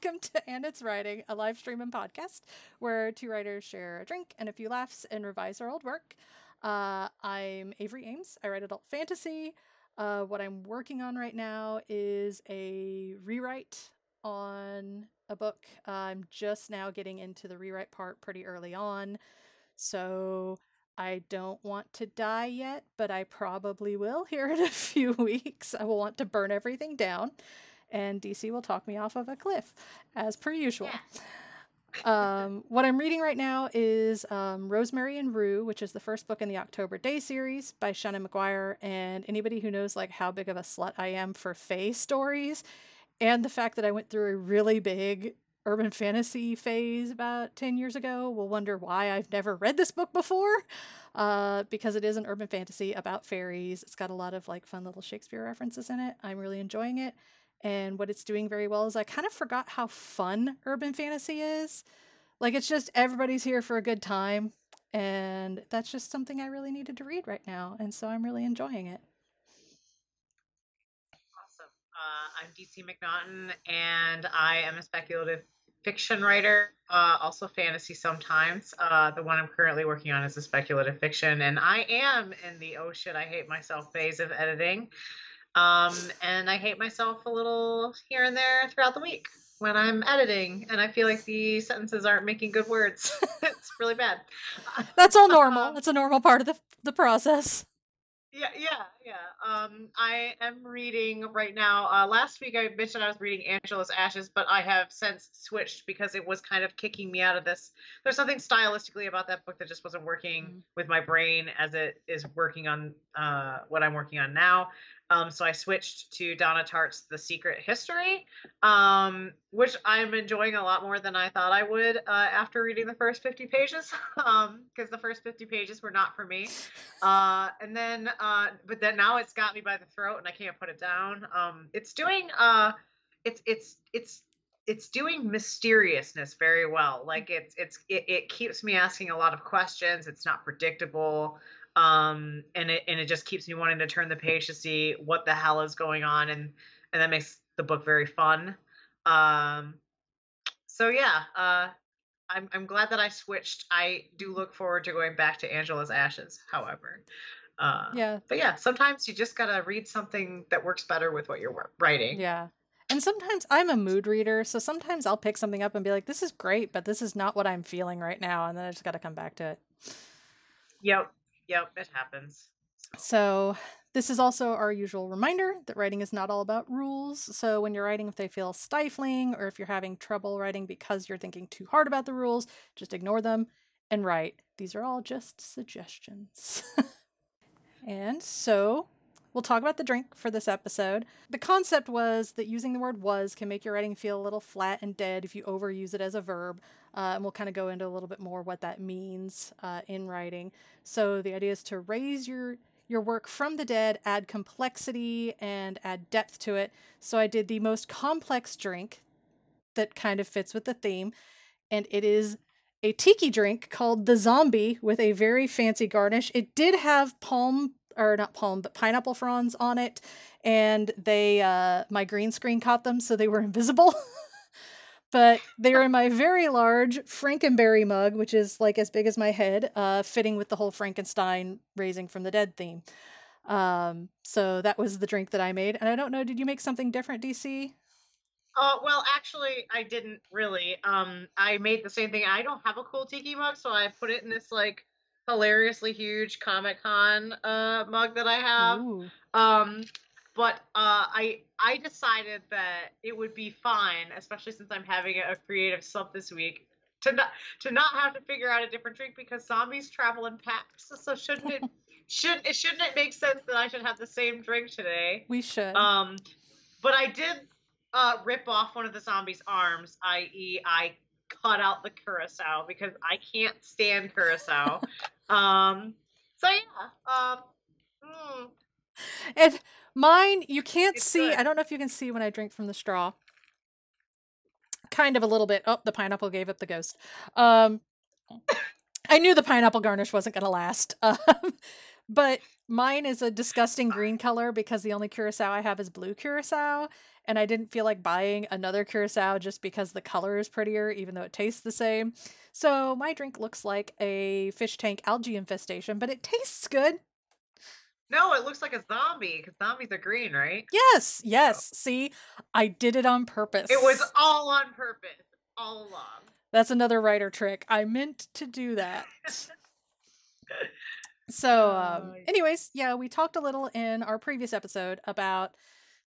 Welcome to And It's Writing, a live stream and podcast where two writers share a drink and a few laughs and revise their old work. Uh, I'm Avery Ames. I write adult fantasy. Uh, what I'm working on right now is a rewrite on a book. Uh, I'm just now getting into the rewrite part pretty early on. So I don't want to die yet, but I probably will here in a few weeks. I will want to burn everything down, and DC will talk me off of a cliff, as per usual. um, what I'm reading right now is um, Rosemary and Rue, which is the first book in the October Daye series by Seanan McGuire. And anybody who knows like how big of a slut I am for Fae stories, and the fact that I went through a really big urban fantasy phase about 10 years ago will wonder why I've never read this book before. Uh, because it is an urban fantasy about fairies. It's got a lot of like fun little Shakespeare references in it. I'm really enjoying it. And what it's doing very well is I kind of forgot how fun urban fantasy is. Like it's just everybody's here for a good time. And that's just something I really needed to read right now. And so I'm really enjoying it. Awesome. Uh, I'm DC McNaughton, and I am a speculative fiction writer, uh, also fantasy sometimes. Uh, the one I'm currently working on is a speculative fiction, and I am in the oh shit, I hate myself phase of editing. Um, and I hate myself a little here and there throughout the week when I'm editing, and I feel like the sentences aren't making good words. it's really bad. That's all normal. Um, That's a normal part of the the process. Yeah, yeah, yeah. Um, I am reading right now. Uh, last week I mentioned I was reading Angela's Ashes, but I have since switched because it was kind of kicking me out of this. There's something stylistically about that book that just wasn't working mm-hmm. with my brain as it is working on uh, what I'm working on now. Um, so I switched to Donna Tartt's The Secret History, um, which I'm enjoying a lot more than I thought I would uh, after reading the first 50 pages, because um, the first 50 pages were not for me. Uh, and then, uh, but then now it's got me by the throat and I can't put it down. Um, it's doing, uh, it's it's it's it's doing mysteriousness very well. Like it's it's it, it keeps me asking a lot of questions. It's not predictable um, and it and it just keeps me wanting to turn the page to see what the hell is going on, and and that makes the book very fun. Um, so yeah, uh, I'm I'm glad that I switched. I do look forward to going back to Angela's Ashes, however. Uh, yeah. But yeah, sometimes you just gotta read something that works better with what you're writing. Yeah. And sometimes I'm a mood reader, so sometimes I'll pick something up and be like, "This is great, but this is not what I'm feeling right now," and then I just got to come back to it. Yep. Yep, it happens. So, this is also our usual reminder that writing is not all about rules. So, when you're writing, if they feel stifling or if you're having trouble writing because you're thinking too hard about the rules, just ignore them and write. These are all just suggestions. and so, we'll talk about the drink for this episode. The concept was that using the word was can make your writing feel a little flat and dead if you overuse it as a verb. Uh, and we'll kind of go into a little bit more what that means uh, in writing. So the idea is to raise your your work from the dead, add complexity and add depth to it. So I did the most complex drink that kind of fits with the theme, and it is a tiki drink called the Zombie with a very fancy garnish. It did have palm or not palm, but pineapple fronds on it, and they uh, my green screen caught them, so they were invisible. but they're in my very large Frankenberry mug, which is like as big as my head, uh, fitting with the whole Frankenstein raising from the dead theme. Um, so that was the drink that I made. And I don't know, did you make something different, DC? Uh, well, actually, I didn't really. Um, I made the same thing. I don't have a cool tiki mug, so I put it in this like hilariously huge Comic Con uh mug that I have. Ooh. Um, but uh, I I decided that it would be fine, especially since I'm having a creative slump this week, to not to not have to figure out a different drink because zombies travel in packs. So shouldn't it should it shouldn't it make sense that I should have the same drink today? We should. Um, but I did uh, rip off one of the zombies' arms, i.e., I cut out the curacao because I can't stand curacao. um, so yeah. Um, mm. And Mine, you can't it's see. Good. I don't know if you can see when I drink from the straw. Kind of a little bit. Oh, the pineapple gave up the ghost. Um, I knew the pineapple garnish wasn't going to last. Um, but mine is a disgusting green color because the only curacao I have is blue curacao. and I didn't feel like buying another curacao just because the color is prettier, even though it tastes the same. So my drink looks like a fish tank algae infestation, but it tastes good. No, it looks like a zombie because zombies are green, right? Yes, yes. See, I did it on purpose. It was all on purpose, all along. That's another writer trick. I meant to do that. so, um, Oh, anyways, yeah, we talked a little in our previous episode about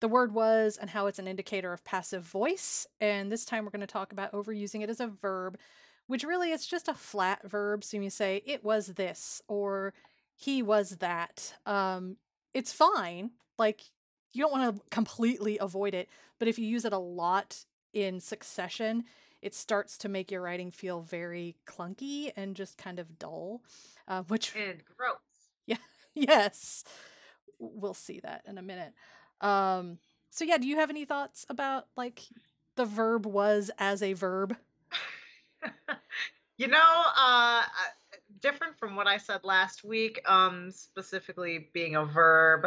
the word was and how it's an indicator of passive voice. And this time we're going to talk about overusing it as a verb, which really is just a flat verb. So you say, it was this or he was that. Um, it's fine. Like, you don't want to completely avoid it, but if you use it a lot in succession, it starts to make your writing feel very clunky and just kind of dull. Uh, which, And gross. Yeah. Yes, we'll see that in a minute. Um, so yeah, do you have any thoughts about like the verb was as a verb? you know, uh, different from what I said last week, um, specifically being a verb.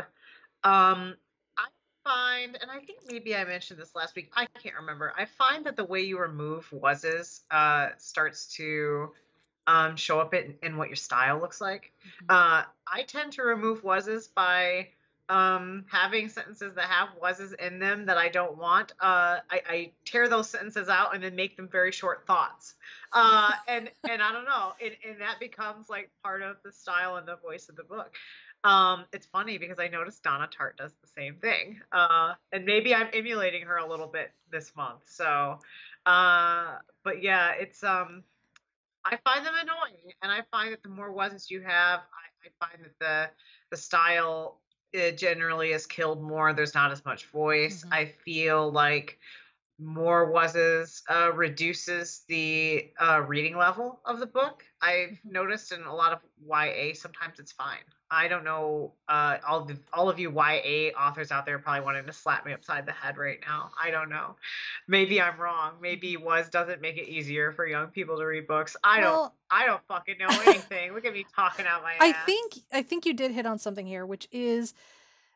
Um, I find, and I think maybe I mentioned this last week. I can't remember. I find that the way you remove wases uh, starts to um, show up in, in what your style looks like. Uh, I tend to remove wases by um, having sentences that have wases in them that I don't want. Uh, I, I tear those sentences out and then make them very short thoughts. Uh, and and I don't know, and, and that becomes like part of the style and the voice of the book. Um, it's funny because I noticed Donna Tartt does the same thing, uh, and maybe I'm emulating her a little bit this month. So, uh, but yeah, it's um, I find them annoying, and I find that the more wases you have, I, I find that the the style it generally is killed more. There's not as much voice. Mhm. I feel like more wases uh, reduces the uh, reading level of the book. I've Mhm. noticed in a lot of YA, sometimes it's fine. I don't know. Uh, all the all of you YA authors out there probably wanting to slap me upside the head right now. I don't know. Maybe I'm wrong. Maybe was doesn't make it easier for young people to read books. I don't. Well, I don't fucking know anything. Look at me talking out my I ass. think I think you did hit on something here, which is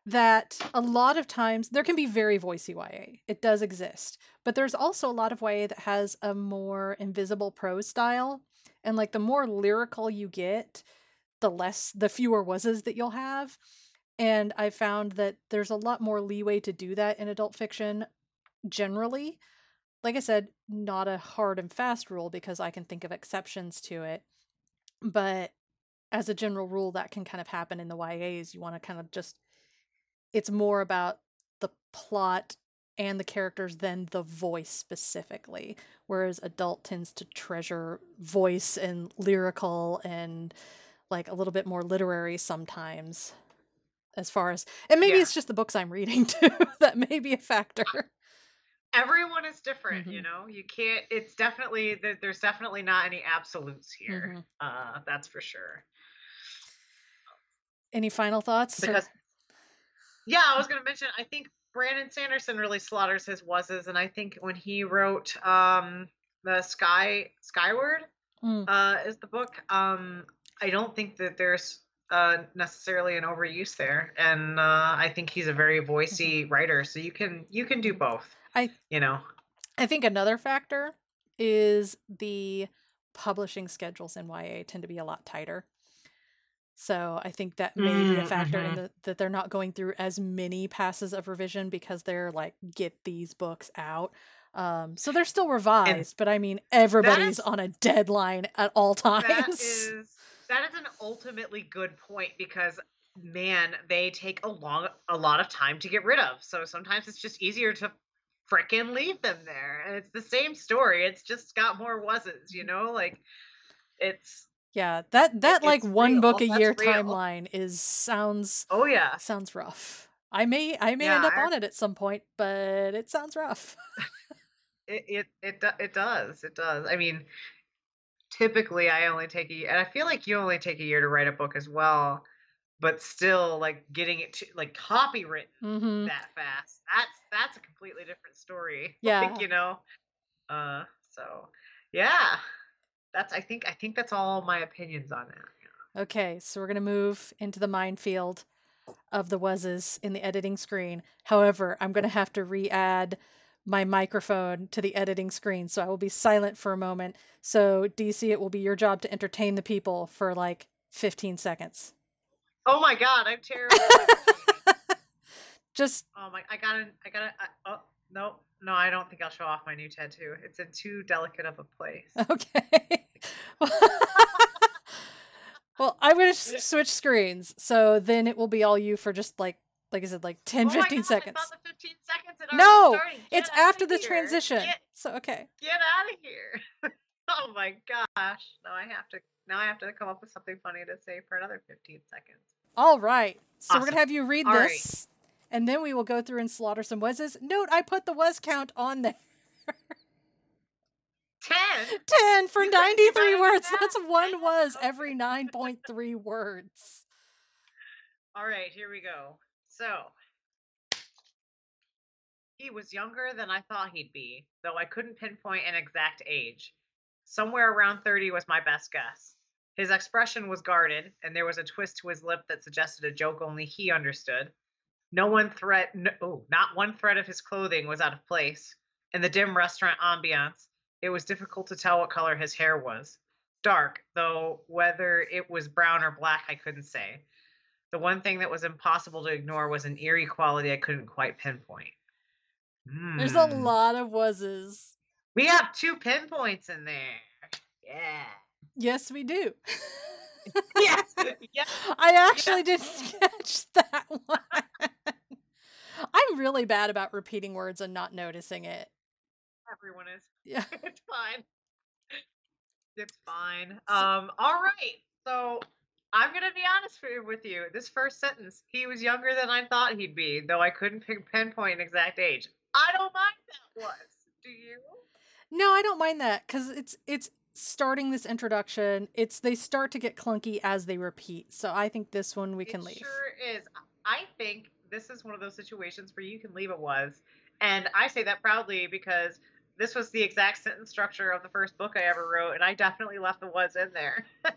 that a lot of times there can be very voicey YA. It does exist. But there's also a lot of YA that has a more invisible prose style. And like the more lyrical you get, the less the fewer wases that you'll have. And I found that there's a lot more leeway to do that in adult fiction generally. Like I said, not a hard and fast rule because I can think of exceptions to it. But as a general rule, that can kind of happen in the YAs. You want to kind of just, it's more about the plot and the characters than the voice specifically. Whereas adult tends to treasure voice and lyrical and like a little bit more literary sometimes. As far as, and maybe Yeah. it's just the books I'm reading too that may be a factor. everyone is different you Mhm. know you can't it's definitely there- there's definitely not any absolutes here Mhm. uh that's for sure Any final thoughts? or- because yeah i was going to mention i think brandon sanderson really slaughters his wases and i think when he wrote um the sky skyward Mm. uh is the book um i don't think that there's uh necessarily an overuse there and uh i think he's a very voicey writer so you can you can do both I- you know I think another factor is the publishing schedules in YA tend to be a lot tighter. So I think that may be a Mm, factor in mhm. the, that they're not going through as many passes of revision because they're like get these books out. Um, so they're still revised, but I mean everybody's is- on a deadline at all times. that is that is an ultimately good point because man they take a long a lot of time to get rid of so sometimes it's just easier to frickin' leave them there and it's the same story it's just got more wasn't you know like it's yeah, that that like one real, book a that's year real. timeline is sounds oh yeah sounds rough. I may I may Yeah, end up I- on it at some point, but it sounds rough. it it it, it does it does i mean typically i only take a year and i feel like you only take a year to write a book as well but still like getting it to like copywritten hmm that fast. That's that's a completely different story. Yeah. Like, you know. Uh so yeah. That's I think I think that's all my opinions on that. Okay, so we're gonna move into the minefield of the wuzzes in the editing screen. However, I'm going to have to re-add my microphone to the editing screen, so I will be silent for a moment. So, DC, it will be your job to entertain the people for like 15 seconds. Oh my god, I'm terrible. Just oh my, I gotta, I gotta. I, oh no, no, I don't think I'll show off my new tattoo. It's in too delicate of a place. okay. well, I'm going to switch screens. So then it will be all you for just like like I said like 10 Oh 15 God, seconds. thought the 15 seconds had already No. It's after the here. transition. Get, So okay. get out of here. oh my gosh. Now I have to now I have to come up with something funny to say for another 15 seconds. All right. So we're going to have you read All right. And then we will go through and slaughter some wuzzes. Note I put the wuzz count on there. 10. 10 for You 93 words. that? That's one was every 9.3 words. All right, here we go. So, he was younger than I thought he'd be, though I couldn't pinpoint an exact age. Somewhere around 30 was my best guess. His expression was guarded, and there was a twist to his lip that suggested a joke only he understood. No one thread, no, oh, not one thread of his clothing was out of place. In the dim restaurant ambiance, it was difficult to tell what color his hair was. Dark, though whether it was brown or black, I couldn't say. The one thing that was impossible to ignore was an eerie quality I couldn't quite pinpoint. There's a Hmm. lot of wuzzes. We have two pinpoints in there. Yeah. Yes, we do. Yes. yes. I actually didn't catch that one. I'm really bad about repeating words and not noticing it. Everyone is. Yeah. It's fine. It's fine. Um. All right. So I'm gonna be honest with you. This first sentence, he was younger than I thought he'd be, though I couldn't pin- pinpoint an exact age. I don't mind that was. Do you? No, I don't mind that cuz it's it's starting this introduction. It's they start to get clunky as they repeat. So I think this one we can it leave. Sure is. I think this is one of those situations where you can leave it was, and I say that proudly because this was the exact sentence structure of the first book I ever wrote, and I definitely left the was in there. so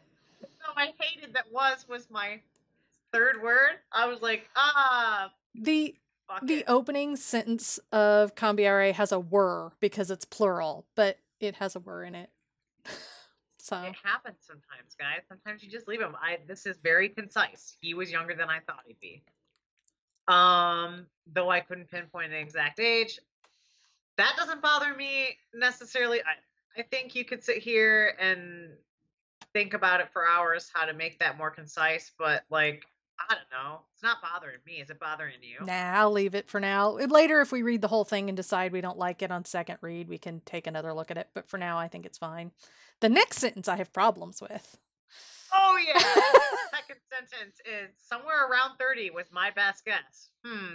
I hated that was was my third word. I was like, ah, The the it. opening sentence of Cambiare has a were because it's plural, but it has a were in it. so It happens sometimes, guys. Sometimes you just leave him. I this is very concise. He was younger than I thought he'd be. Um, though I couldn't pinpoint an exact age. That doesn't bother me necessarily. I I think you could sit here and think about it for hours how to make that more concise, but like I don't know. It's not bothering me. Is it bothering you? Nah, I'll leave it for now. Later, if we read the whole thing and decide we don't like it on second read, we can take another look at it. But for now, I think it's fine. The next sentence I have problems with. Oh yeah. Second sentence is somewhere around 30 was my best guess. Hmm.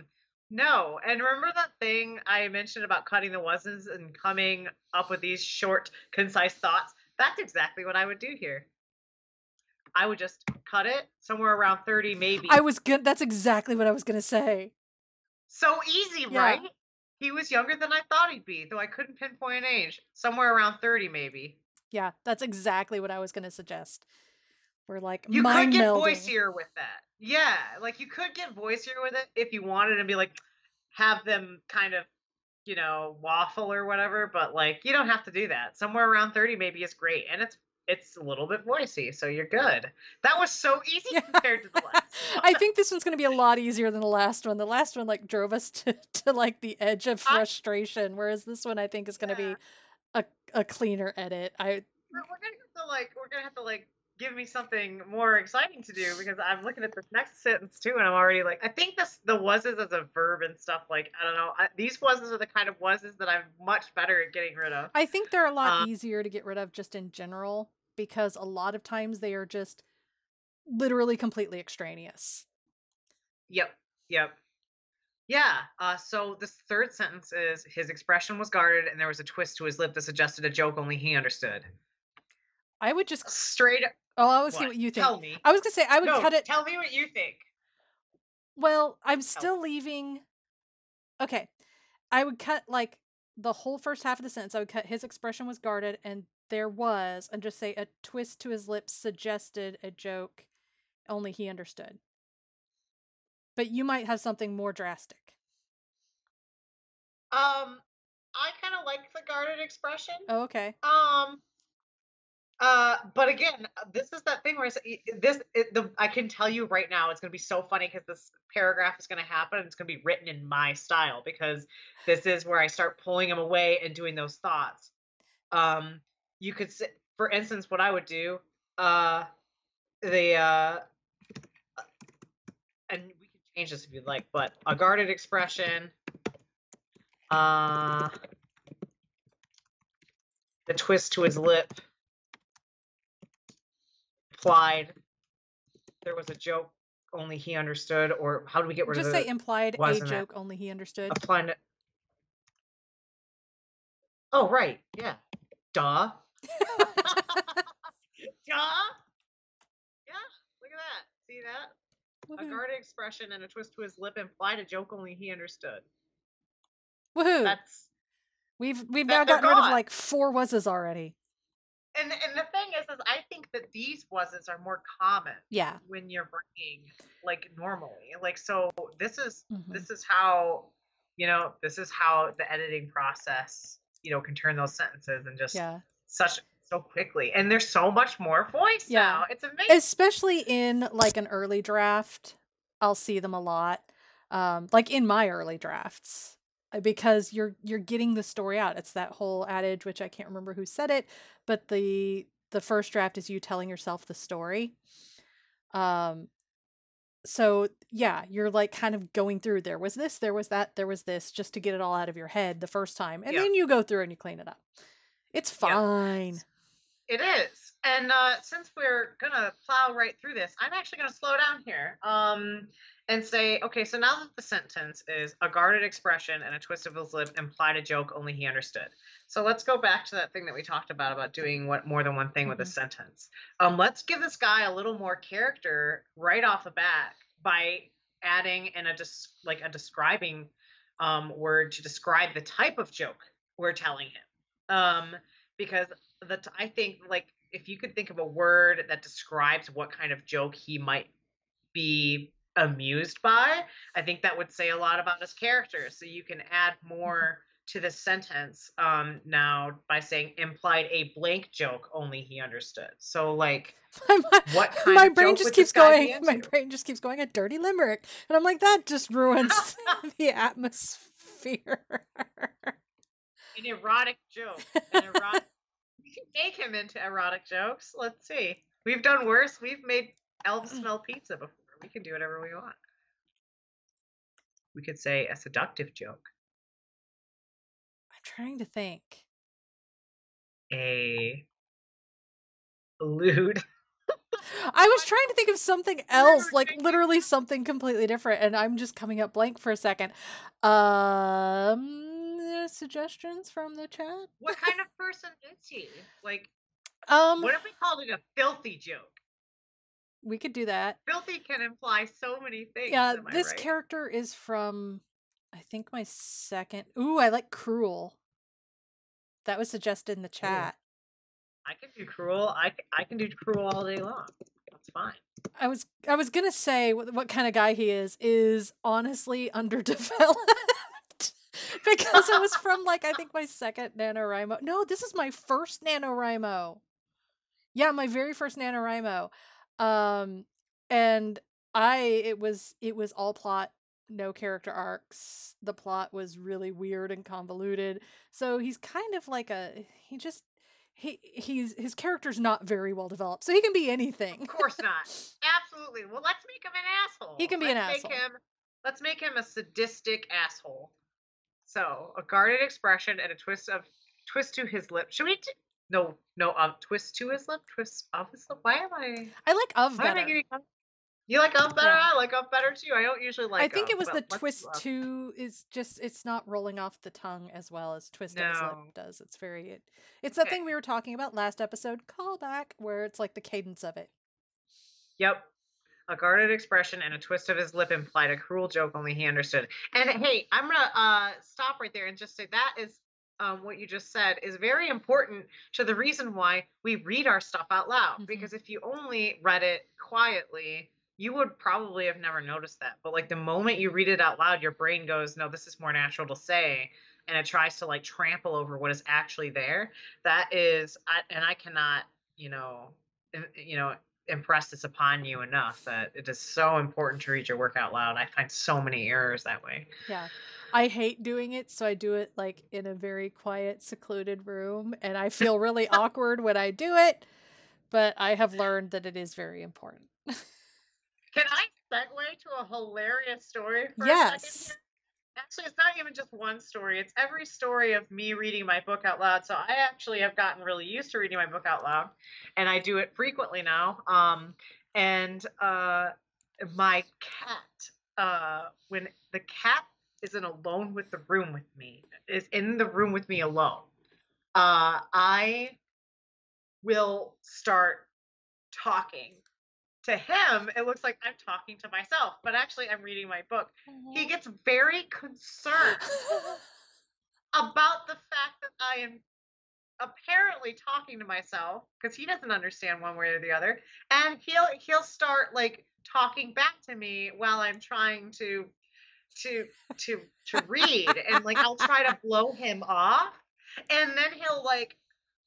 No. And remember that thing I mentioned about cutting the wasn't and coming up with these short, concise thoughts? That's exactly what I would do here. I would just cut it somewhere around 30, maybe. I was good. That's exactly what I was gonna say. so easy, Yeah. right? He was younger than I thought he'd be, though I couldn't pinpoint an age. Somewhere around 30, maybe. Yeah, that's exactly what I was gonna suggest. We're like You could get melding. voicier with that. Yeah, like you could get voicier with it if you wanted and be like, have them kind of, you know, waffle or whatever. But like, you don't have to do that. Somewhere around thirty maybe is great, and it's it's a little bit voicey, so you're good. That was so easy Yeah. compared to the last. I think this one's gonna be a lot easier than the last one. The last one like drove us to, to like the edge of I- frustration, whereas this one I think is gonna Yeah. be a, a cleaner edit. I We're, we're gonna have to like, we're gonna have to like give me something more exciting to do because I'm looking at this next sentence too, and I'm already like, I think this the was's as a verb and stuff. Like, I don't know, I, these was's are the kind of was's that I'm much better at getting rid of. I think they're a lot Um, easier to get rid of just in general because a lot of times they are just literally completely extraneous. Yep. Yep. Yeah. Uh, so this third sentence is his expression was guarded and there was a twist to his lip that suggested a joke only he understood. I would just Straight up. Oh, I would see what? what you think. Tell me. I was gonna say I would no, cut it. Tell me what you think. Well, I'm still leaving. Okay, I would cut like the whole first half of the sentence. I would cut his expression was guarded, and there was, and just say a twist to his lips suggested a joke only he understood. But you might have something more drastic. Um, I kind of like the guarded expression. Oh, okay. Um, uh, but again, this is that thing where I say, this it, the I can tell you right now, it's going to be so funny because this paragraph is going to happen. and It's going to be written in my style because this is where I start pulling them away and doing those thoughts. Um, you could say, for instance, what I would do, uh, the uh, and we can change this if you'd like, but a guarded expression. Uh, the twist to his lip implied there was a joke only he understood, or how do we get rid Just of say implied a wasn't it? joke only he understood. applying it? Oh right, yeah, duh, duh. Yeah, look at that. See that? A guarded expression and a twist to his lip implied a joke only he understood. Woohoo. That's We've we've now gotten rid of like four was's already. And and the thing is, is I think that these wasn't are more common Yeah. when you're writing like normally. Like so, this is Mhm. this is how you know this is how the editing process you know can turn those sentences and just Yeah. such so quickly. And there's so much more voice Yeah. now. It's amazing. Especially in like an early draft, I'll see them a lot. Um, like in my early drafts. Uh, Because you're you're getting the story out. It's that whole adage, which I can't remember who said it, but the the first draft is you telling yourself the story. Um so yeah, you're like kind of going through there was this, there was that, there was this, just to get it all out of your head the first time. And Yeah. then you go through and you clean it up. It's Yeah. fine. It is. And uh, since we're gonna plow right through this, I'm actually gonna slow down here. Um, and say, okay, so now that the sentence is a guarded expression and a twist of his lip implied a joke only he understood. So let's go back to that thing that we talked about about doing what more than one thing with a Mhm. sentence. Um, let's give this guy a little more character right off the bat by adding in a dis- like a describing um, word to describe the type of joke we're telling him. Um, because the t- I think like if you could think of a word that describes what kind of joke he might be amused by, I think that would say a lot about his character. So you can add more to the sentence um, now by saying implied a blank joke only he understood. So like my, what kind my of brain just keeps this guy be going my brain just keeps going a dirty limerick and i'm like that just ruins the atmosphere an erotic joke. An erotic. we can make him into erotic jokes. Let's see. We've done worse. We've made elves smell pizza before. We can do whatever we want. We could say a seductive joke. i'm trying to think A lewd. i was trying to think of something else like literally something completely different and i'm just coming up blank for a second um suggestions from the chat What kind of person is he? Like, um what if we called it a filthy joke? We could do that Filthy can imply so many things. yeah this right? character is from i think my second ooh i like cruel that was suggested in the chat I can do cruel. I I can do cruel all day long. That's fine. I was I was gonna say what, what kind of guy he is is honestly underdeveloped because it was from like I think my second NaNoWriMo. No, this is my first NaNoWriMo. Yeah, my very first NaNoWriMo. Um, and I it was it was all plot, no character arcs. The plot was really weird and convoluted. So he's kind of like a he just he he's his character's not very well developed. So he can be anything. Of course not. Absolutely. Well, let's make him an asshole. He can be an let's asshole. Make him, let's make him a sadistic asshole. So a guarded expression and a twist of twist to his lip. Should we? No, no. Um, twist to his lip. Twist of his lip. Why am I? I like of Why am I better. getting? You like up better? Yeah. I like up better too. I don't usually like. I think it was the twist two is just it's not rolling off the tongue as well as twist of his lip does. It's very it, it's that thing we were talking about last episode, callback, where it's like the cadence of it. Yep. A guarded expression and a twist of his lip implied a cruel joke only he understood. And hey, I'm gonna uh, stop right there and just say that is um, what you just said is very important to the reason why we read our stuff out loud. Mhm. Because if you only read it quietly, you would probably have never noticed that. But like the moment you read it out loud, your brain goes, "No, this is more natural to say." And it tries to like trample over what is actually there. That is, I, and I cannot, you know, you know, impress this upon you enough that it is so important to read your work out loud. I find so many errors that way. Yeah. I hate doing it, so I do it like in a very quiet, secluded room, and I feel really awkward when I do it. But I have learned that it is very important. Can I segue to a hilarious story for yes. Actually, it's not even just one story. It's every story of me reading my book out loud. So I actually have gotten really used to reading my book out loud, and I do it frequently now. Um, and uh, my cat, uh, when the cat isn't alone with the room with me, is in the room with me alone, uh, I will start talking to him, it looks like I'm talking to myself, but actually, I'm reading my book. He Mm-hmm. gets very concerned about the fact that I am apparently talking to myself because he doesn't understand one way or the other, and he'll he'll start like talking back to me while I'm trying to to to to read, and like I'll try to blow him off, and then he'll like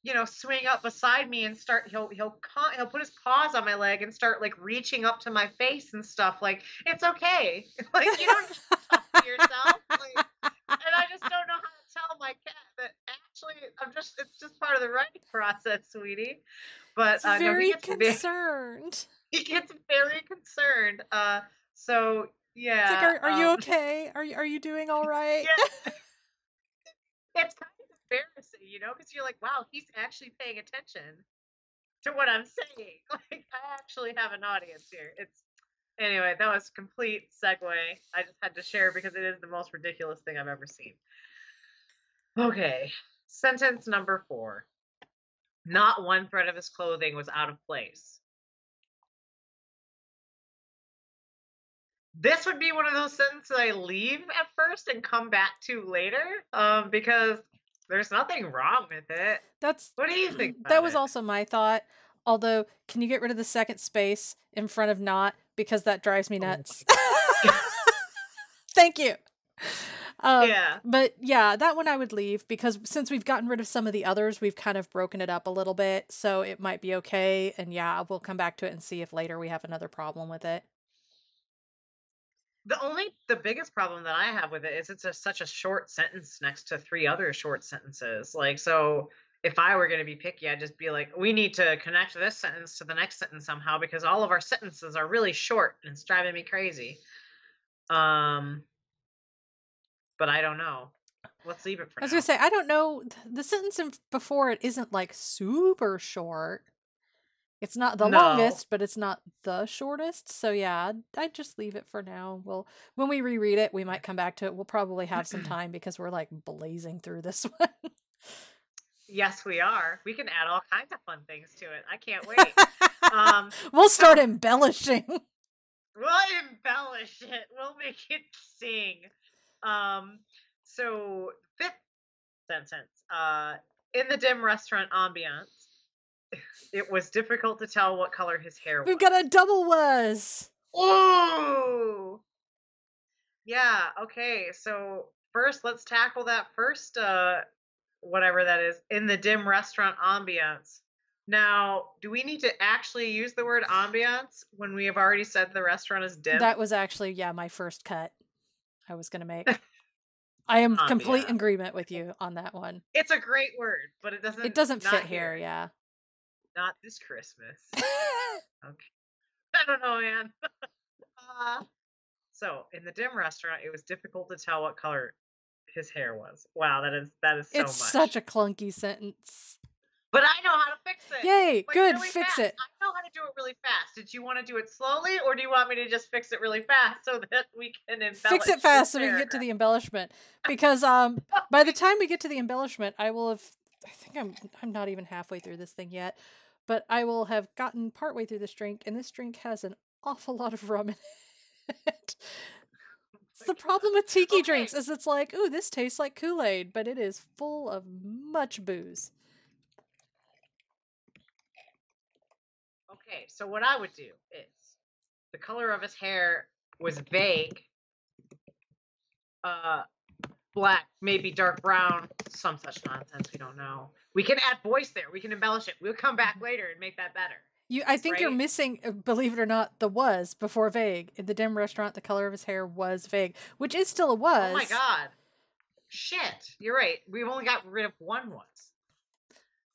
you know, swing up beside me and start. He'll he'll he'll put his paws on my leg and start like reaching up to my face and stuff. Like it's okay. like you don't talk to yourself. Like, and I just don't know how to tell my cat that actually I'm just. It's just part of the writing process, sweetie. But It's uh, no, very he gets very, concerned. he gets very concerned. Uh, so yeah. It's like, are, are you um, okay? Are you are you doing all right? Yeah. it's kind embarrassing, you know, because you're like, wow, he's actually paying attention to what I'm saying. Like, I actually have an audience here. It's anyway, that was complete segue. I just had to share because it is the most ridiculous thing I've ever seen. Okay, sentence number four. Not one thread of his clothing was out of place. This would be one of those sentences I leave at first and come back to later, um, because there's nothing wrong with it. That's What do you think? that was it? also my thought. Although, can you get rid of the second space in front of not because that drives me Oh nuts. Thank you. Um, yeah. But yeah, that one I would leave because since we've gotten rid of some of the others, we've kind of broken it up a little bit. So it might be okay. And yeah, we'll come back to it and see if later we have another problem with it. The only the biggest problem that I have with it is it's a, such a short sentence next to three other short sentences. Like so if I were going to be picky, I'd just be like, we need to connect this sentence to the next sentence somehow because all of our sentences are really short and it's driving me crazy. Um but I don't know. Let's leave it for now. I was now. gonna say I don't know. The sentence before it isn't like super short. It's not the No. longest, but it's not the shortest. So yeah, I'd, I'd just leave it for now. We'll when we reread it, we might come back to it. We'll probably have some time because we're like blazing through this one. Yes, we are. We can add all kinds of fun things to it. I can't wait. um we'll start embellishing. We'll embellish it. We'll make it sing. Um, so fifth sentence. Uh, in the dim restaurant ambiance, it was difficult to tell what color his hair was. We've got a double was. Ooh. Yeah. Okay. So first, let's tackle that first. Uh, whatever that is in the dim restaurant ambiance. Now, do we need to actually use the word ambiance when we have already said the restaurant is dim? That was actually yeah my first cut. I was gonna make. I am complete agreement with you on that one. It's a great word, but it doesn't. It doesn't fit here, yeah. Not this Christmas. Okay. I don't know, man. uh, so in the dim restaurant, it was difficult to tell what color his hair was. Wow, that is that is so it's much. such a clunky sentence. But I know how to fix it. Yay, Like, good, really fix fast. it. I know how to do it really fast. Did you want to do it slowly, or do you want me to just fix it really fast so that we can embellish Fix it fast so we can get to the embellishment. Because um by the time we get to the embellishment, I will have I think I'm I'm not even halfway through this thing yet, but I will have gotten partway through this drink, and this drink has an awful lot of rum in it. It's the problem with tiki Okay. drinks is it's like, ooh, this tastes like Kool-Aid, but it is full of much booze. Okay, so what I would do is the color of his hair was vague. Uh, black, maybe dark brown, some such nonsense. We don't know. We can add voice there. We can embellish it. We'll come back later and make that better. You, I think you're missing, uh, believe it or not, the was before vague. In the dim restaurant, the color of his hair was vague, which is still a was. Oh my god. Shit. You're right. We've only got rid of one was.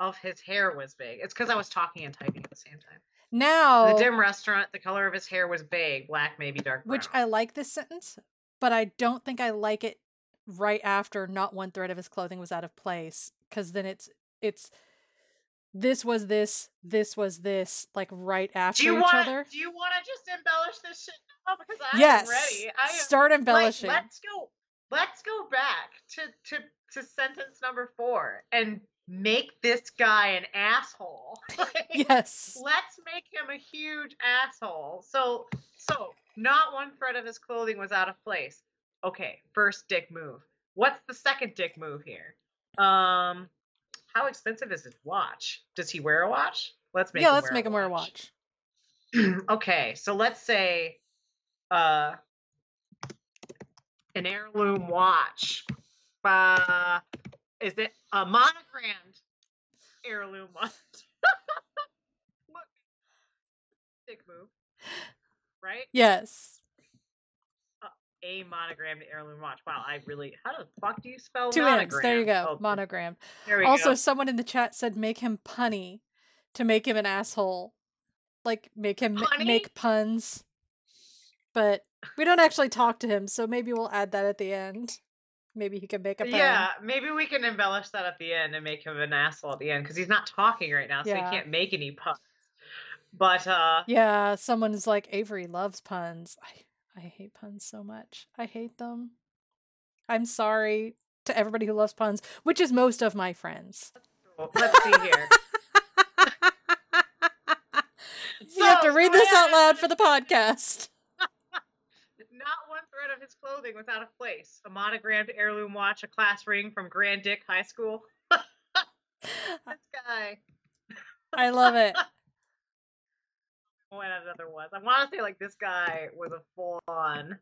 Of his hair was vague. It's because I was talking and typing at the same time. Now, The dim restaurant, the color of his hair was vague, black, maybe dark brown. which I like this sentence, but I don't think I like it right after not one thread of his clothing was out of place because then it's it's this was this, this was this, like right after do you each want other. do you want to just embellish this shit now? Because I yes, am ready. I am start like, embellishing. let's go let's go back to to to sentence number 4 and make this guy an asshole. Like, yes, let's make him a huge asshole. So, so not one thread of his clothing was out of place. Okay, first dick move. What's the second dick move here? Um, how expensive is his watch? Does he wear a watch? Let's make yeah. him Let's wear make him wear a watch. okay, so let's say, uh, an heirloom watch. Uh, is it a monogrammed heirloom watch? Look, dick move, right? Yes, A monogrammed heirloom watch. Wow, I really. How the fuck do you spell two ends. There you go. Oh, Monogram. There we Also, go. someone in the chat said make him punny to make him an asshole. Like make him ma- make puns. But we don't actually talk to him, so maybe we'll add that at the end. Maybe he can make a pun. Yeah, maybe we can embellish that at the end and make him an asshole at the end because he's not talking right now, so Yeah. he can't make any puns. But uh, Yeah, someone's like Avery loves puns. I I hate puns so much. I hate them. I'm sorry to everybody who loves puns, which is most of my friends. let's see here. you have to read this out loud for the podcast. Not one thread of his clothing was out of place. A monogrammed heirloom watch, a class ring from Grand Dick High School. this guy. I love it. Another was? I want to say like this guy was a full on.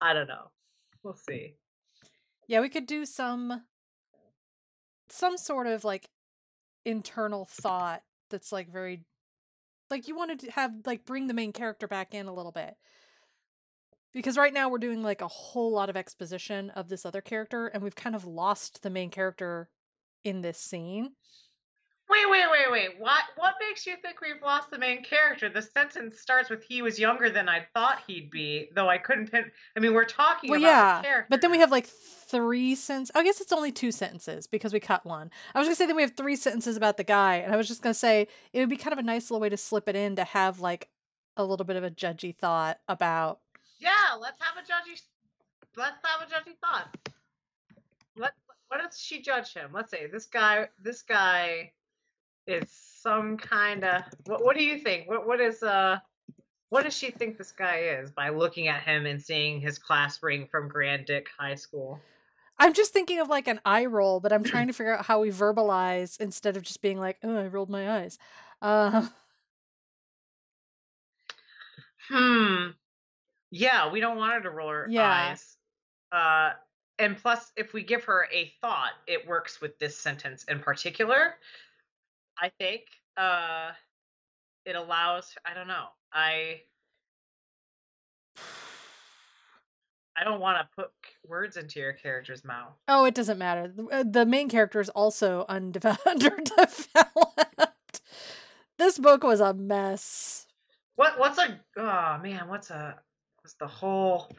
I don't know. We'll see. Yeah, we could do some some sort of like internal thought that's like very like you wanted to have like bring the main character back in a little bit. Because right now we're doing like a whole lot of exposition of this other character and we've kind of lost the main character in this scene. Wait, wait, wait, wait. What what makes you think we've lost the main character? The sentence starts with he was younger than I thought he'd be, though I couldn't pin I mean we're talking Well, about yeah, the character. but then we have like three sentences. I guess it's only two sentences because we cut one. I was gonna say that we have three sentences about the guy, and I was just gonna say it would be kind of a nice little way to slip it in to have like a little bit of a judgy thought about. Yeah, let's have a judgy let's have a judgy thought. Let what does she judge him? Let's say this guy this guy is some kind of what what do you think? What what is uh what does she think this guy is by looking at him and seeing his class ring from Grand Dick High School? I'm just thinking of like an eye roll, but I'm trying to figure out how we verbalize instead of just being like, "Oh, I rolled my eyes." Uh, Hmm. Yeah, we don't want her to roll her Yeah. eyes. Uh, and plus, if we give her a thought, it works with this sentence in particular. I think uh, it allows. I don't know. I I don't want to put words into your character's mouth. oh, it doesn't matter. The, uh, the main character is also undeve- underdeveloped. This book was a mess. What what's a oh man, what's a what's the whole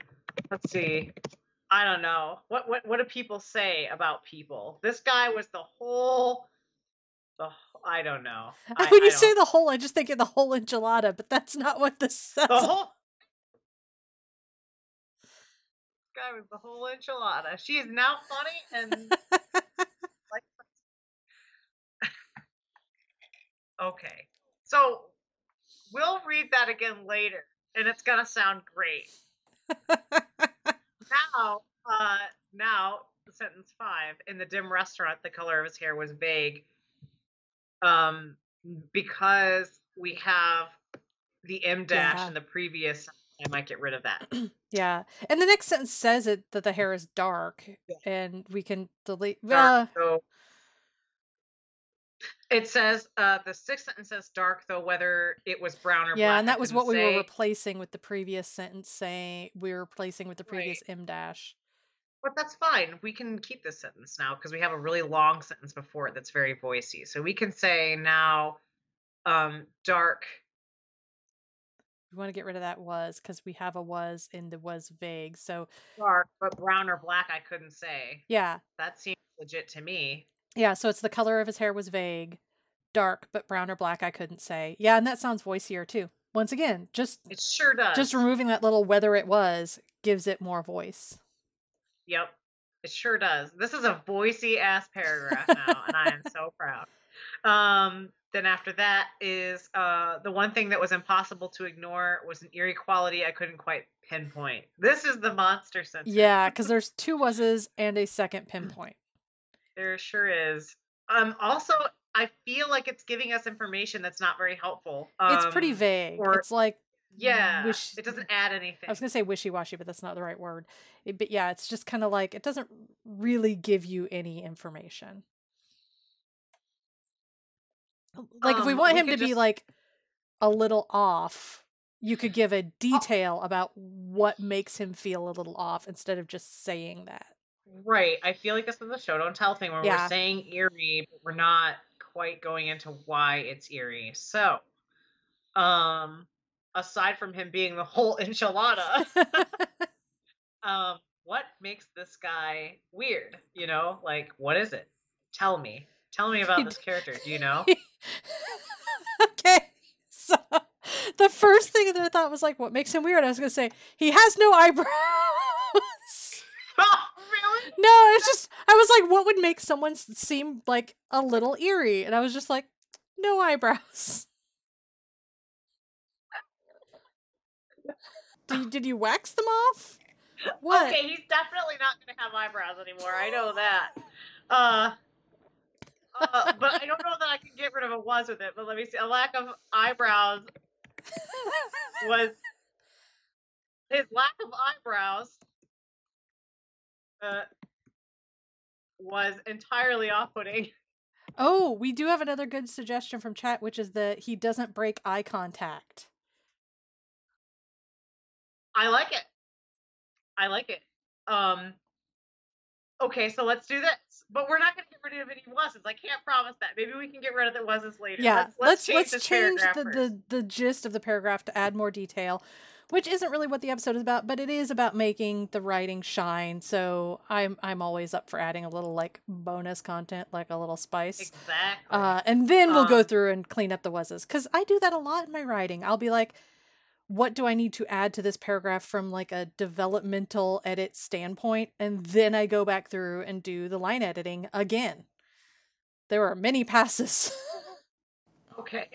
let's see. I don't know. What what what do people say about people? This guy was the whole the I don't know. I, when you say the whole, I just think of the whole enchilada, but that's not what this says. the whole guy was the whole enchilada. She is now funny and Okay. So we'll read that again later and it's gonna sound great. now, uh, now, sentence five. In the dim restaurant, the color of his hair was vague. Um, because we have the M dash Yeah. in the previous. I might get rid of that. Yeah. And the next sentence says it that the hair is dark Yeah. and we can delete uh, Dark, so it says uh the sixth sentence says dark though whether it was brown or yeah, black. and that was what we were replacing with the previous sentence saying we were replacing with the Right. previous M dash. But that's fine. We can keep this sentence now because we have a really long sentence before it that's very voicey. So we can say now um dark We want to get rid of that was because we have a was in the was vague. So dark, but brown or black I couldn't say. yeah. That seems legit to me. Yeah, so it's the color of his hair was vague, dark, but brown or black I couldn't say. Yeah, and that sounds voicier too. Once again, just It sure does. just removing that little whether it was gives it more voice. Yep. It sure does. This is a voicey ass paragraph now, and I am so proud. Um, then after that is uh the one thing that was impossible to ignore was an eerie quality I couldn't quite pinpoint. This is the monster sentence. Yeah, because there's two wases and a second pinpoint. There sure is. Um also I feel like it's giving us information that's not very helpful. it's pretty Um, vague. or- it's like Yeah. wish- it doesn't add anything. I was gonna say wishy washy, but that's not the right word. It- but yeah, it's just kind of like it doesn't really give you any information. Like if we Um, want we him to could be like a little off, you could give a detail about what makes him feel a little off instead of just saying that. Right. I feel like this is a show don't tell thing where Yeah. we're saying eerie, but we're not quite going into why it's eerie. So, um, aside from him being the whole enchilada, um, what makes this guy weird? You know, like what is it? Tell me. Tell me about this character. Do you know? okay. So the first thing that I thought was like, what makes him weird? I was gonna say he has no eyebrows. oh, really? no, it's just I was like, what would make someone seem like a little eerie? And I was just like, no eyebrows. Did you, did you wax them off? What? Okay, he's definitely not going to have eyebrows anymore. I know that. Uh, uh, but I don't know that I can get rid of a was with it. But let me see. A lack of eyebrows was his lack of eyebrows uh, was entirely off-putting. oh, we do have another good suggestion from chat, which is that he doesn't break eye contact. I like it. I like it. Um. Okay, so let's do this. But we're not going to get rid of any was's. I can't promise that. Maybe we can get rid of the was's later. Yeah, let's let's, this change paragraph the, first. the the gist of the paragraph to add more detail, which isn't really what the episode is about, but it is about making the writing shine. So I'm I'm always up for adding a little like bonus content, like a little spice. Exactly. Uh, and then we'll go Um, through and clean up the was's because I do that a lot in my writing. I'll be like, what do I need to add to this paragraph from like a developmental edit standpoint? And then I go back through and do the line editing again. There are many passes. Okay.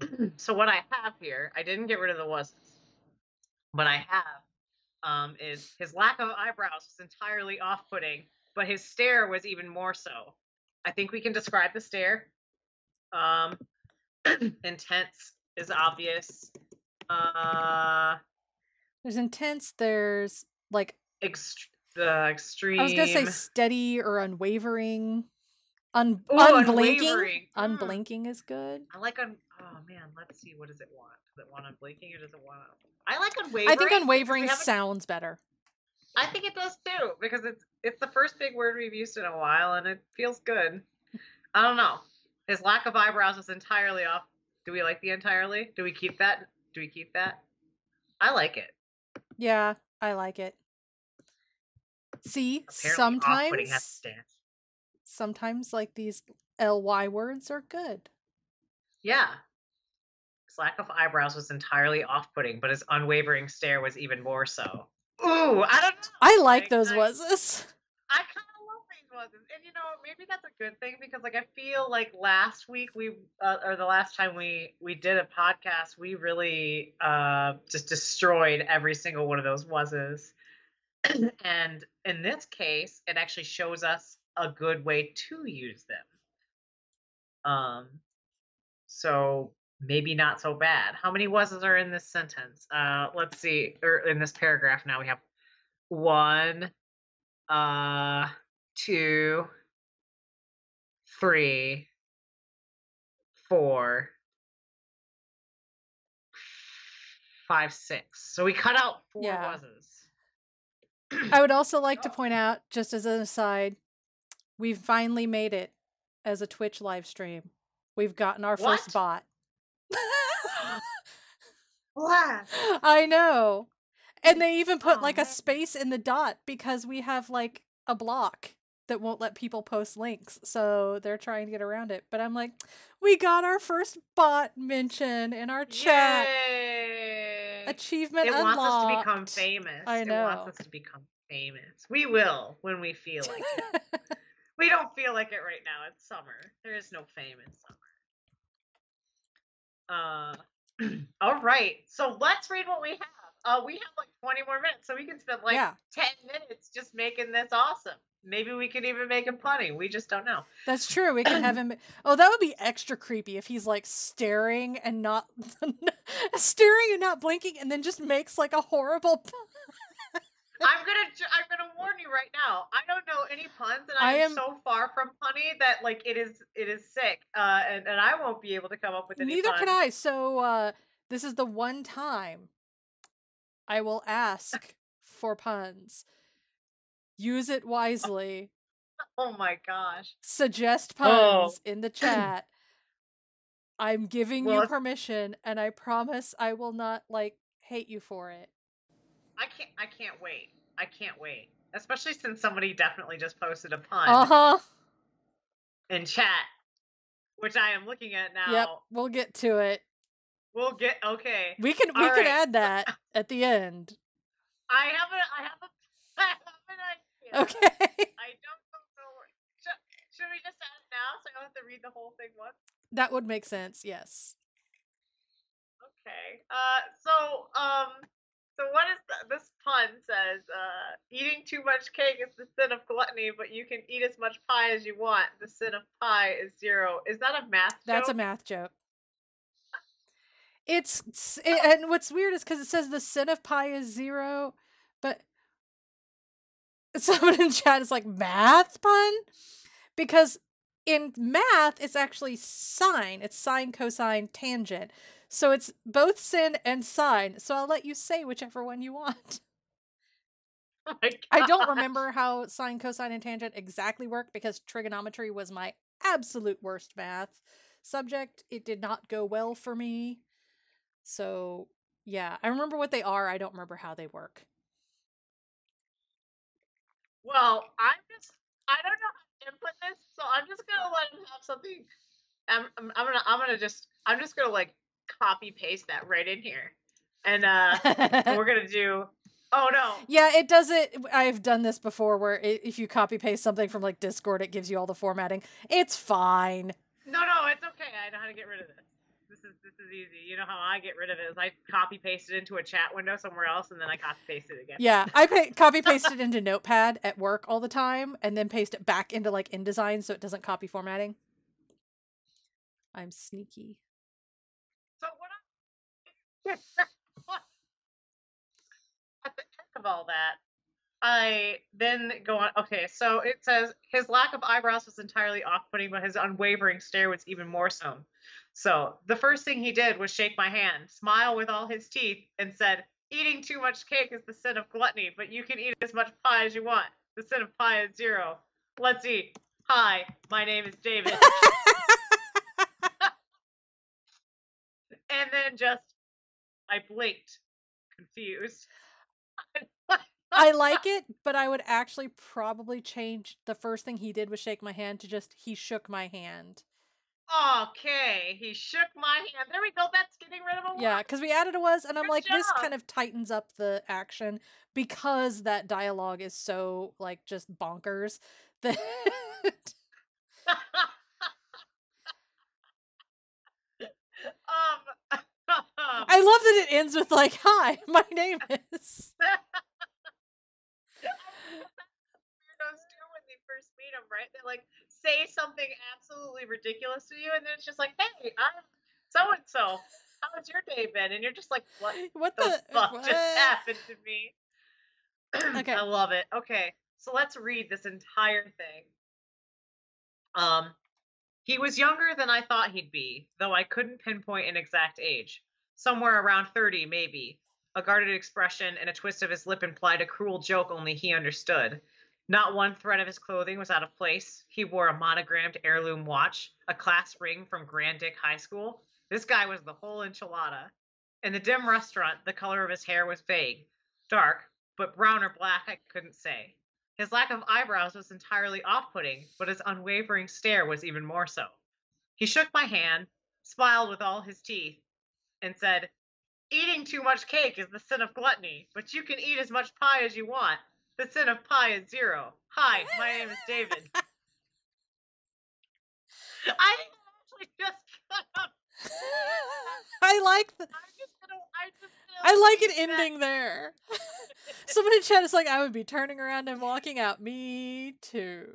so what I have here, I didn't get rid of the was's. What I have um, is his lack of eyebrows was entirely off-putting, but his stare was even more so. I think we can describe the stare. Um, intense is obvious. Uh, there's intense, there's like ext- the extreme. I was gonna say steady or unwavering. Un- Ooh, unblinking. unwavering. Mm. Unblinking is good. I like un. Oh man, let's see. What does it want? Does it want unblinking or does it want? I like unwavering. I think unwavering sounds better. I think it does too because it's it's the first big word we've used in a while and it feels good. I don't know. His lack of eyebrows is entirely off. Do we like the entirely? Do we keep that? Do we keep that? I like it. Yeah, I like it. See, Apparently sometimes sometimes like these ly words are good. Yeah. His lack of eyebrows was entirely off-putting, but his unwavering stare was even more so. Ooh, I don't know. I like Like, those I- wases. And you know, maybe that's a good thing because, like, I feel like last week we, uh, or the last time we we did a podcast, we really uh just destroyed every single one of those wases. and in this case, it actually shows us a good way to use them. Um, so maybe not so bad. How many was's are in this sentence? Uh, let's see, or in this paragraph now we have one, uh, two, three, four, five, six. So we cut out four Yeah. was's. I would also like to oh. point out, just as an aside, we've finally made it as a Twitch live stream. We've gotten our first What? bot. Blast. I know. And they even put Oh, like a space in the dot because we have like a block that won't let people post links. So they're trying to get around it. But I'm like, we got our first bot mention in our chat. Yay. Achievement It unlocked. wants us to become famous. I know. It wants us to become famous. We will when we feel like it. we don't feel like it right now. It's summer. There is no fame in summer. Uh, all right. So let's read what we have. Uh, we have like 20 more minutes, so we can spend like yeah, 10 minutes just making this awesome. Maybe we can even make him funny. We just don't know. that's true. We can have him. Oh, that would be extra creepy if he's like staring and not staring and not blinking, and then just makes like a horrible. I'm gonna I'm gonna warn you right now. I don't know any puns, and I I am, am- so far from punny that like it is it is sick. Uh, and and I won't be able to come up with any. Neither can. I. So uh this is the one time I will ask for puns. Use it wisely. Oh my gosh. Suggest Oh. puns in the chat. I'm giving Well, you permission and I promise I will not like hate you for it. I can't I can't wait. I can't wait. Especially since somebody definitely just posted a pun Uh-huh. in chat, which I am looking at now. Yep, we'll get to it. We'll get okay. We can we All can add that at the end. I have a I have a Okay. I don't know. Should, should we just add now so I don't have to read the whole thing once? that would make sense. Yes. Okay. Uh, so um, so what is the, this pun says? Uh, eating too much cake is the sin of gluttony, but you can eat as much pie as you want. The sin of pie is zero. Is that a math? Joke? That's a math joke. It's it, and what's weird is because it says the sin of pie is zero, but someone in chat is like math pun because in math it's actually sine. It's sine, cosine, tangent. So it's both sin and sine. So I'll let you say whichever one you want. Oh I don't remember how sine, cosine, and tangent exactly work because trigonometry was my absolute worst math subject. It did not go well for me. So, yeah, I remember what they are. I don't remember how they work. Well, I'm just I don't know how to input this, so I'm just gonna let him have something. I'm, I'm I'm gonna I'm gonna just I'm just gonna like copy paste that right in here, and uh we're gonna do. Oh no. yeah, it does it. I've done this before where i if you copy paste something from like Discord, it gives you all the formatting. It's fine. No, no, it's okay. I know how to get rid of this. This is this is easy. You know how I get rid of it is I copy paste it into a chat window somewhere else and then I copy paste it again. Yeah, I copy paste it into Notepad at work all the time and then paste it back into like InDesign so it doesn't copy formatting. I'm sneaky. So what I at the end of all that, I then go on. Okay, so it says his lack of eyebrows was entirely off-putting, but his unwavering stare was even more so. So the first thing he did was shake my hand, smile with all his teeth, and said, "Eating too much cake is the sin of gluttony, but you can eat as much pie as you want. The sin of pie is zero. Let's eat. Hi, my name is David." and then just I blinked, confused. I like it, but I would actually probably change the first thing he did was shake my hand to just he shook my hand. Okay, he shook my hand. There we go. That's getting rid of a Yeah, because we added a was, and I'm Good like, this kind of tightens up the action because that dialogue is so like just bonkers that um, I love that it ends with like, "Hi, my name is." weirdos do when they first meet them, right? They like say something absolutely ridiculous to you, and then it's just like, "Hey, I'm so and so. How's your day been? And you're just like, what What the the fuck what? just happened to me? Okay. I love it. Okay, so let's read this entire thing. Um, he was younger than I thought he'd be, though I couldn't pinpoint an exact age. Somewhere around 30, maybe. A guarded expression and a twist of his lip implied a cruel joke only he understood. Not one thread of his clothing was out of place. He wore a monogrammed heirloom watch, a class ring from Grand Dick High School. This guy was the whole enchilada. In the dim restaurant, the color of his hair was vague, dark, but brown or black I couldn't say. His lack of eyebrows was entirely off putting, but his unwavering stare was even more so. He shook my hand, smiled with all his teeth, and said, Eating too much cake is the sin of gluttony, but you can eat as much pie as you want. The sin of pie is zero. Hi, my name is David. I actually just cut up. I like the I'm just gonna, I'm just gonna I like it ending there. Somebody in chat is like, I would be turning around and walking out. Me too.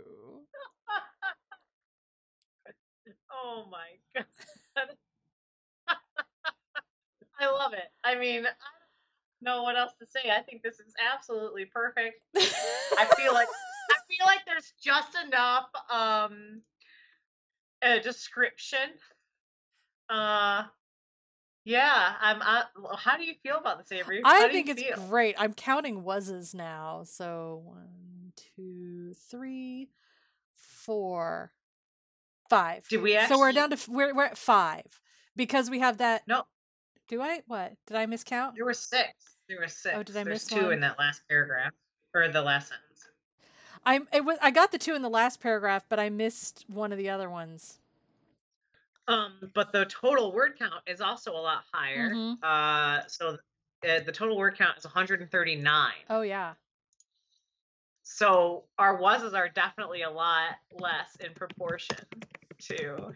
oh my god. I love it. I mean, I know what else to say. I think this is absolutely perfect. I feel like I feel like there's just enough um a description. Uh yeah, I'm uh, how do you feel about this, Avery? How I think it's feel? great. I'm counting was's now. So one, two, three, four, five. Did we So we're down to we're we're at five because we have that. No, Do I? What did I miscount? there were six. There were six. Oh, did I There's miss two one? in that last paragraph or the last sentence. I'm. It was. I got the two in the last paragraph, but I missed one of the other ones. Um, but the total word count is also a lot higher. Mhm. Uh, so uh, the total word count is 139. Oh yeah. So our wases are definitely a lot less in proportion to.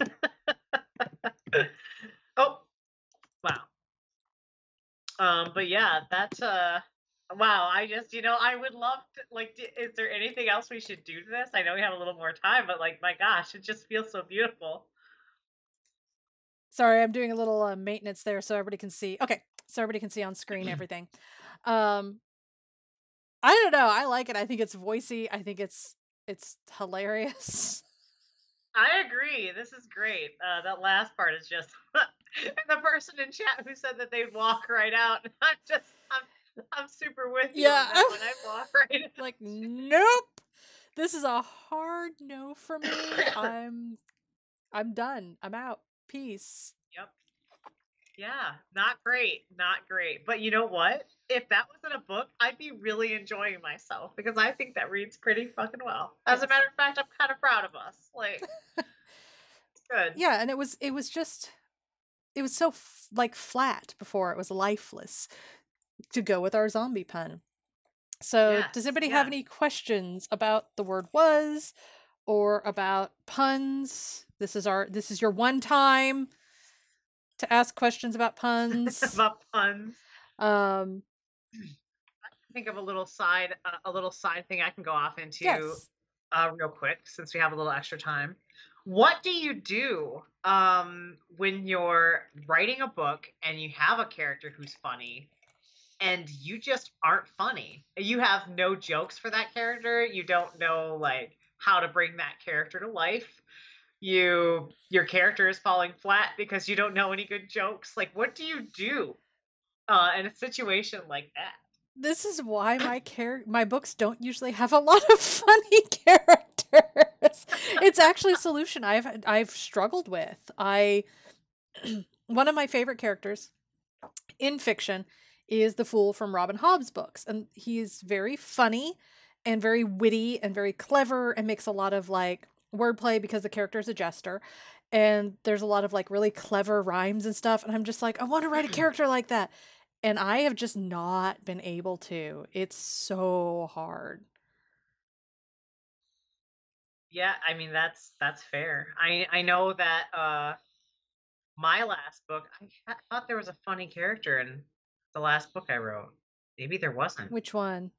oh, wow. Um, but yeah, that's uh, wow. I just, you know, I would love to like. d- Is there anything else we should do to this? I know we have a little more time, but like, my gosh, it just feels so beautiful. Sorry, I'm doing a little uh, maintenance there so everybody can see. Okay, so everybody can see on screen everything. Um, I don't know. I like it. I think it's voicey. I think it's it's hilarious. I agree. This is great. Uh, that last part is just, and the person in chat who said that they'd walk right out. I'm just, I'm, I'm super with you. Yeah, on that. I'd walk right out. like, nope. This is a hard no for me. I'm I'm done. I'm out. Peace. Yep. Yeah, not great, not great. But you know what? If that wasn't a book, I'd be really enjoying myself because I think that reads pretty fucking well. As a matter of fact, I'm kind of proud of us. Like, it's good. Yeah, and it was it was just it was so f- like flat before it was lifeless to go with our zombie pun. So, does Yes, anybody have any questions about the word was or about puns? This is our this is your one time to ask questions about puns. About puns. um Think of a little side, uh, a little side thing I can go off into. yes. uh, real quick since we have a little extra time. What do you do um, when you're writing a book and you have a character who's funny and you just aren't funny? You have no jokes for that character. You don't know like how to bring that character to life. You your character is falling flat because you don't know any good jokes. Like what do you do uh, in a situation like that? This is why my char- my books don't usually have a lot of funny characters. It's actually a solution I've I've struggled with. I one of my favorite characters in fiction is the fool from Robin Hobb's books and he's very funny and very witty and very clever and makes a lot of like wordplay because the character is a jester and there's a lot of like really clever rhymes and stuff and I'm just like I want to write a mm-hmm. character like that and I have just not been able to. It's so hard. Yeah, I mean that's that's fair. I I know that uh my last book, I thought there was a funny character in the last book I wrote. Maybe there wasn't. Which one?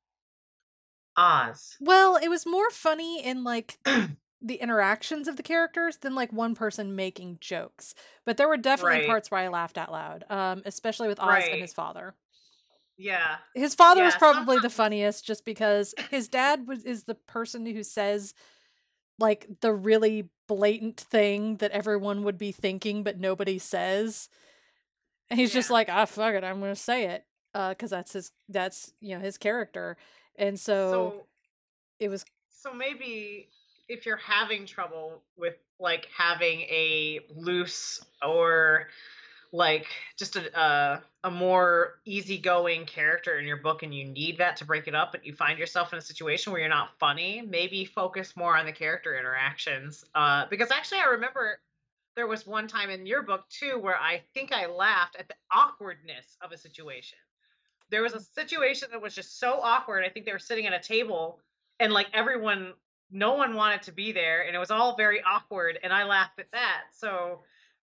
Oz. Well, it was more funny in like the interactions of the characters than like one person making jokes. But there were definitely Right. parts where I laughed out loud, um, especially with Oz and his father. Yeah. His father was Yeah, probably the funniest just because his dad was is the person who says like the really blatant thing that everyone would be thinking but nobody says. And he's just like, "Ah, fuck it, I'm going to say it." Uh cuz that's his that's, you know, his character. And so, So it was so maybe if you're having trouble with like having a loose or like just a a, a more easygoing character in your book and you need that to break it up but you find yourself in a situation where you're not funny maybe focus more on the character interactions. Uh because actually i remember there was one time in your book too where i think i laughed at the awkwardness of a situation. There was a situation that was just so awkward i think they were sitting at a table and like everyone no one wanted to be there and it was all very awkward and i laughed at that. So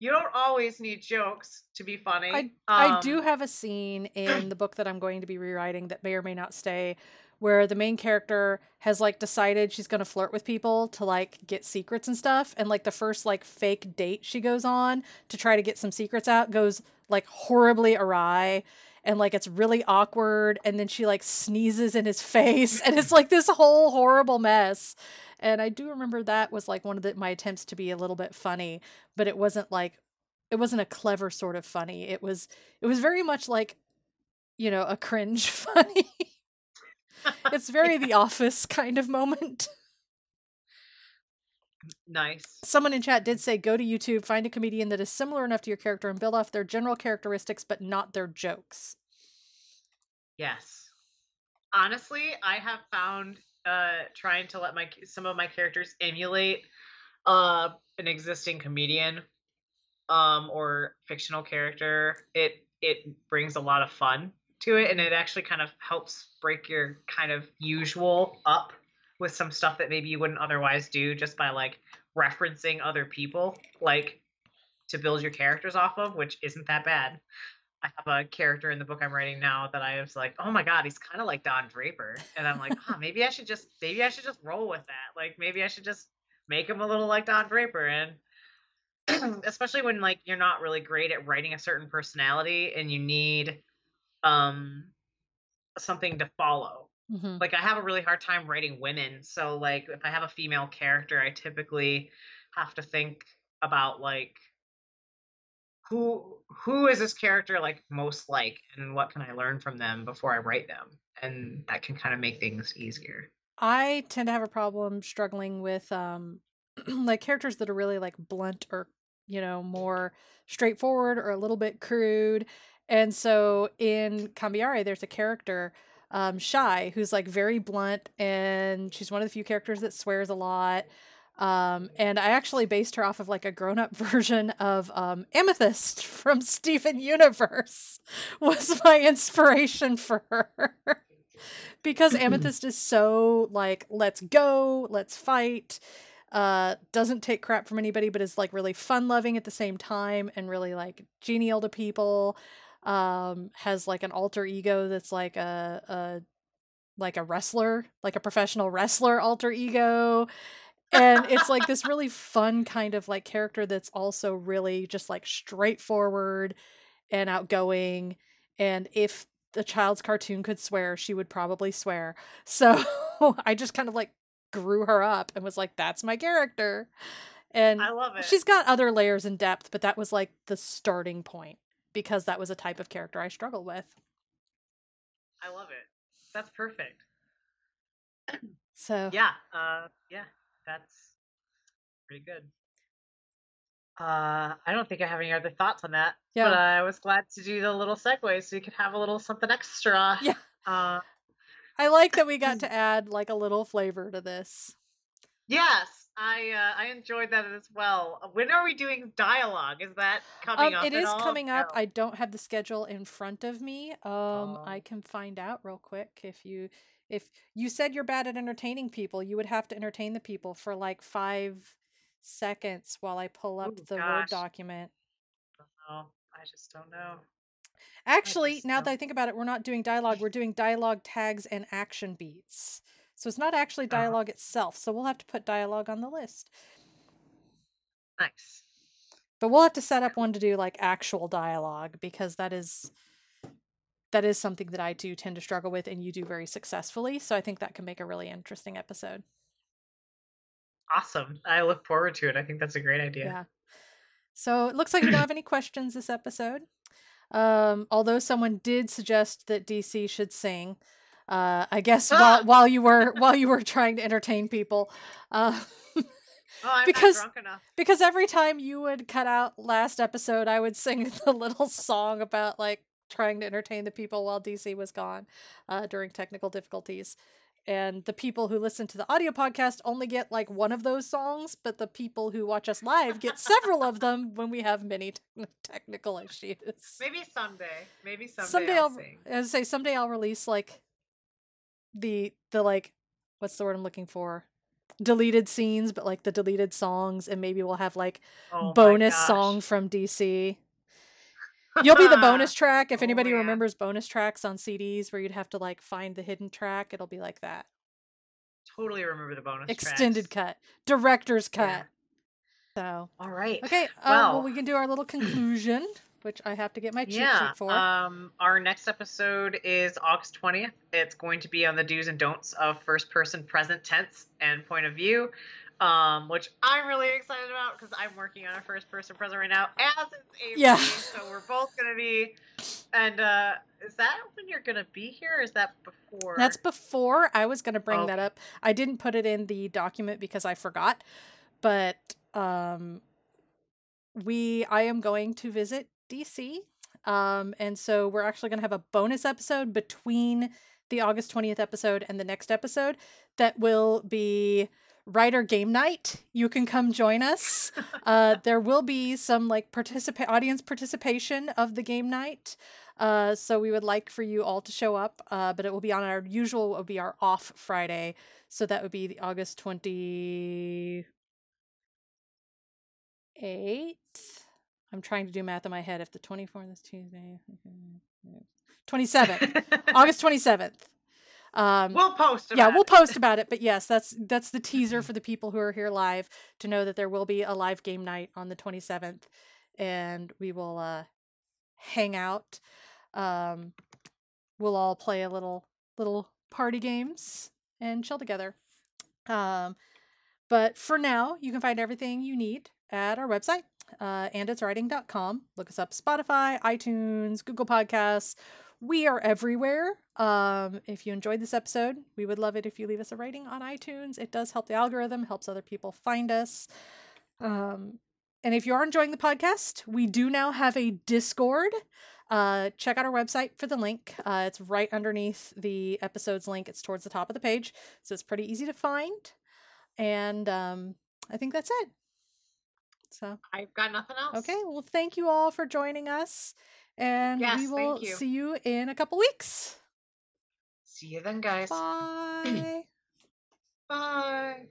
you don't always need jokes to be funny. I I do Um, have a scene in the book that I'm going to be rewriting that may or may not stay where the main character has like decided she's going to flirt with people to like get secrets and stuff and like the first like fake date she goes on to try to get some secrets out goes like horribly awry and like it's really awkward and then she like sneezes in his face and it's like this whole horrible mess. And i do remember that was like one of the, my attempts to be a little bit funny but it wasn't like it wasn't a clever sort of funny. It was it was very much like you know a cringe funny. It's very the office kind of moment nice someone in chat did say go to youtube find a comedian that is similar enough to your character and build off their general characteristics but not their jokes Yes. Honestly, I have found uh trying to let my some of my characters emulate uh an existing comedian um or fictional character. It it brings a lot of fun to it and it actually kind of helps break your kind of usual up with some stuff that maybe you wouldn't otherwise do just by like referencing other people like to build your characters off of, which isn't that bad. I have a character in the book I'm writing now that I was like, oh my god, he's kind of like Don Draper, and I'm like, maybe I should just maybe I should just roll with that. Like maybe I should just make him a little like Don Draper, and especially when like you're not really great at writing a certain personality and you need um something to follow. Mhm. Like I have a really hard time writing women, so like if I have a female character, I typically have to think about like who who is this character like most like and what can I learn from them before I write them? And that can kind of make things easier. I tend to have a problem struggling with um like characters that are really like blunt or you know more straightforward or a little bit crude. And so in Cambiare there's a character um Shy who's like very blunt and she's one of the few characters that swears a lot. Um and I actually based her off of like a grown-up version of um Amethyst from Steven Universe was my inspiration for her. because Amethyst is so like let's go, let's fight. Uh doesn't take crap from anybody but is like really fun loving at the same time and really like genial to people. Um has like an alter ego that's like a a like a wrestler, like a professional wrestler alter ego. And it's like this really fun kind of like character that's also really just like straightforward and outgoing. And if the child's cartoon could swear, she would probably swear. So I just kind of like grew her up and was like, that's my character. And I love it. she's got other layers and depth, but that was like the starting point because that was a type of character I struggled with. I love it. That's perfect. So Yeah. Uh yeah, that's pretty good. Uh, I don't think I have any other thoughts on that. Yeah. But I was glad to do the little segue so you could have a little something extra. Yeah. Uh, I like that we got to add like a little flavor to this. yes, I uh, I enjoyed that as well. Uh, When are we doing dialogue? Is that coming Um, up? it at all? coming up. No. I don't have the schedule in front of me. Um, I Oh. can find out real quick if you if you said you're bad at entertaining people, you would have to entertain the people for like five seconds while I pull up Ooh, the Word document. Oh, I just don't know. Actually, now that I think about it, we're not doing dialogue. We're doing dialogue tags and action beats. So it's not actually Uh-huh. dialogue itself. So we'll have to put dialogue on the list. Nice. But we'll have to set up one to do like actual dialogue because that is that is something that I do tend to struggle with and you do very successfully. So I think that can make a really interesting episode. Awesome. I look forward to it. I think that's a great idea. Yeah. So it looks like we don't have any questions this episode. Um, although someone did suggest that DC should sing. Uh, I guess Ah! while while you were while you were trying to entertain people. Uh, Oh, I'm Because- not drunk enough. because every time you would cut out last episode, I would sing the little song about like trying to entertain the people while DC was gone uh, during technical difficulties. And the people who listen to the audio podcast only get like one of those songs, but the people who watch us live get several of them when we have many te- technical issues. Maybe someday. Maybe someday, someday I'll, I'll, sing. as I say someday I'll release like the the like what's the word I'm looking for? Deleted scenes, but like the deleted songs, and maybe we'll have like Oh bonus song from DC. You'll be the bonus track. If Oh, anybody man. remembers bonus tracks on CDs where you'd have to like find the hidden track, it'll be like that. Totally remember the bonus track. Extended tracks. cut, director's cut. Yeah. So All right. okay, uh, well, Well- we can do our little conclusion, which I have to get my cheat yeah. sheet for. Um, our next episode is August 20th. It's going to be on the do's and don'ts of first person present tense and point of view. Um, which I'm really excited about because I'm working on a first person present right now, as is Avery. Yeah. So we're both gonna be. And uh, is that when you're gonna be here? Or is that before? That's before I was going to bring that up. I didn't put it in the document because I forgot. But um we I am going to visit DC. Um and so we're actually going to have a bonus episode between the August 20th episode and the next episode that will be writer game night. You can come join us. Uh there will be some like participate audience participation of the game night. Uh, so we would like for you all to show up, uh, but it will be on our usual, it will be our off Friday. So that would be the August 28th. I'm trying to do math in my head. If the 24th is Tuesday, 27th, August 27th. Um, we'll post. yeah, we'll post about it. But yes, that's that's the teaser for the people who are here live to know that there will be a live game night on the 27th, and we will uh, hang out. Um, we'll all play a little little party games and chill together. Um, but for now, you can find everything you need at our website, uh, anditswriting.com. Look us up Spotify, iTunes, Google Podcasts. We are everywhere. Um, if you enjoyed this episode, we would love it if you leave us a rating on iTunes. It does help the algorithm, helps other people find us. Um, and if you are enjoying the podcast, we do now have a Discord. Uh, check out our website for the link. Uh, it's right underneath the episode's link. It's towards the top of the page, so it's pretty easy to find. And um, I think that's it. So, I've got nothing else. okay. Well, thank you all for joining us. And Yes, we will you. see you in a couple weeks. See you then, guys. Bye. Bye.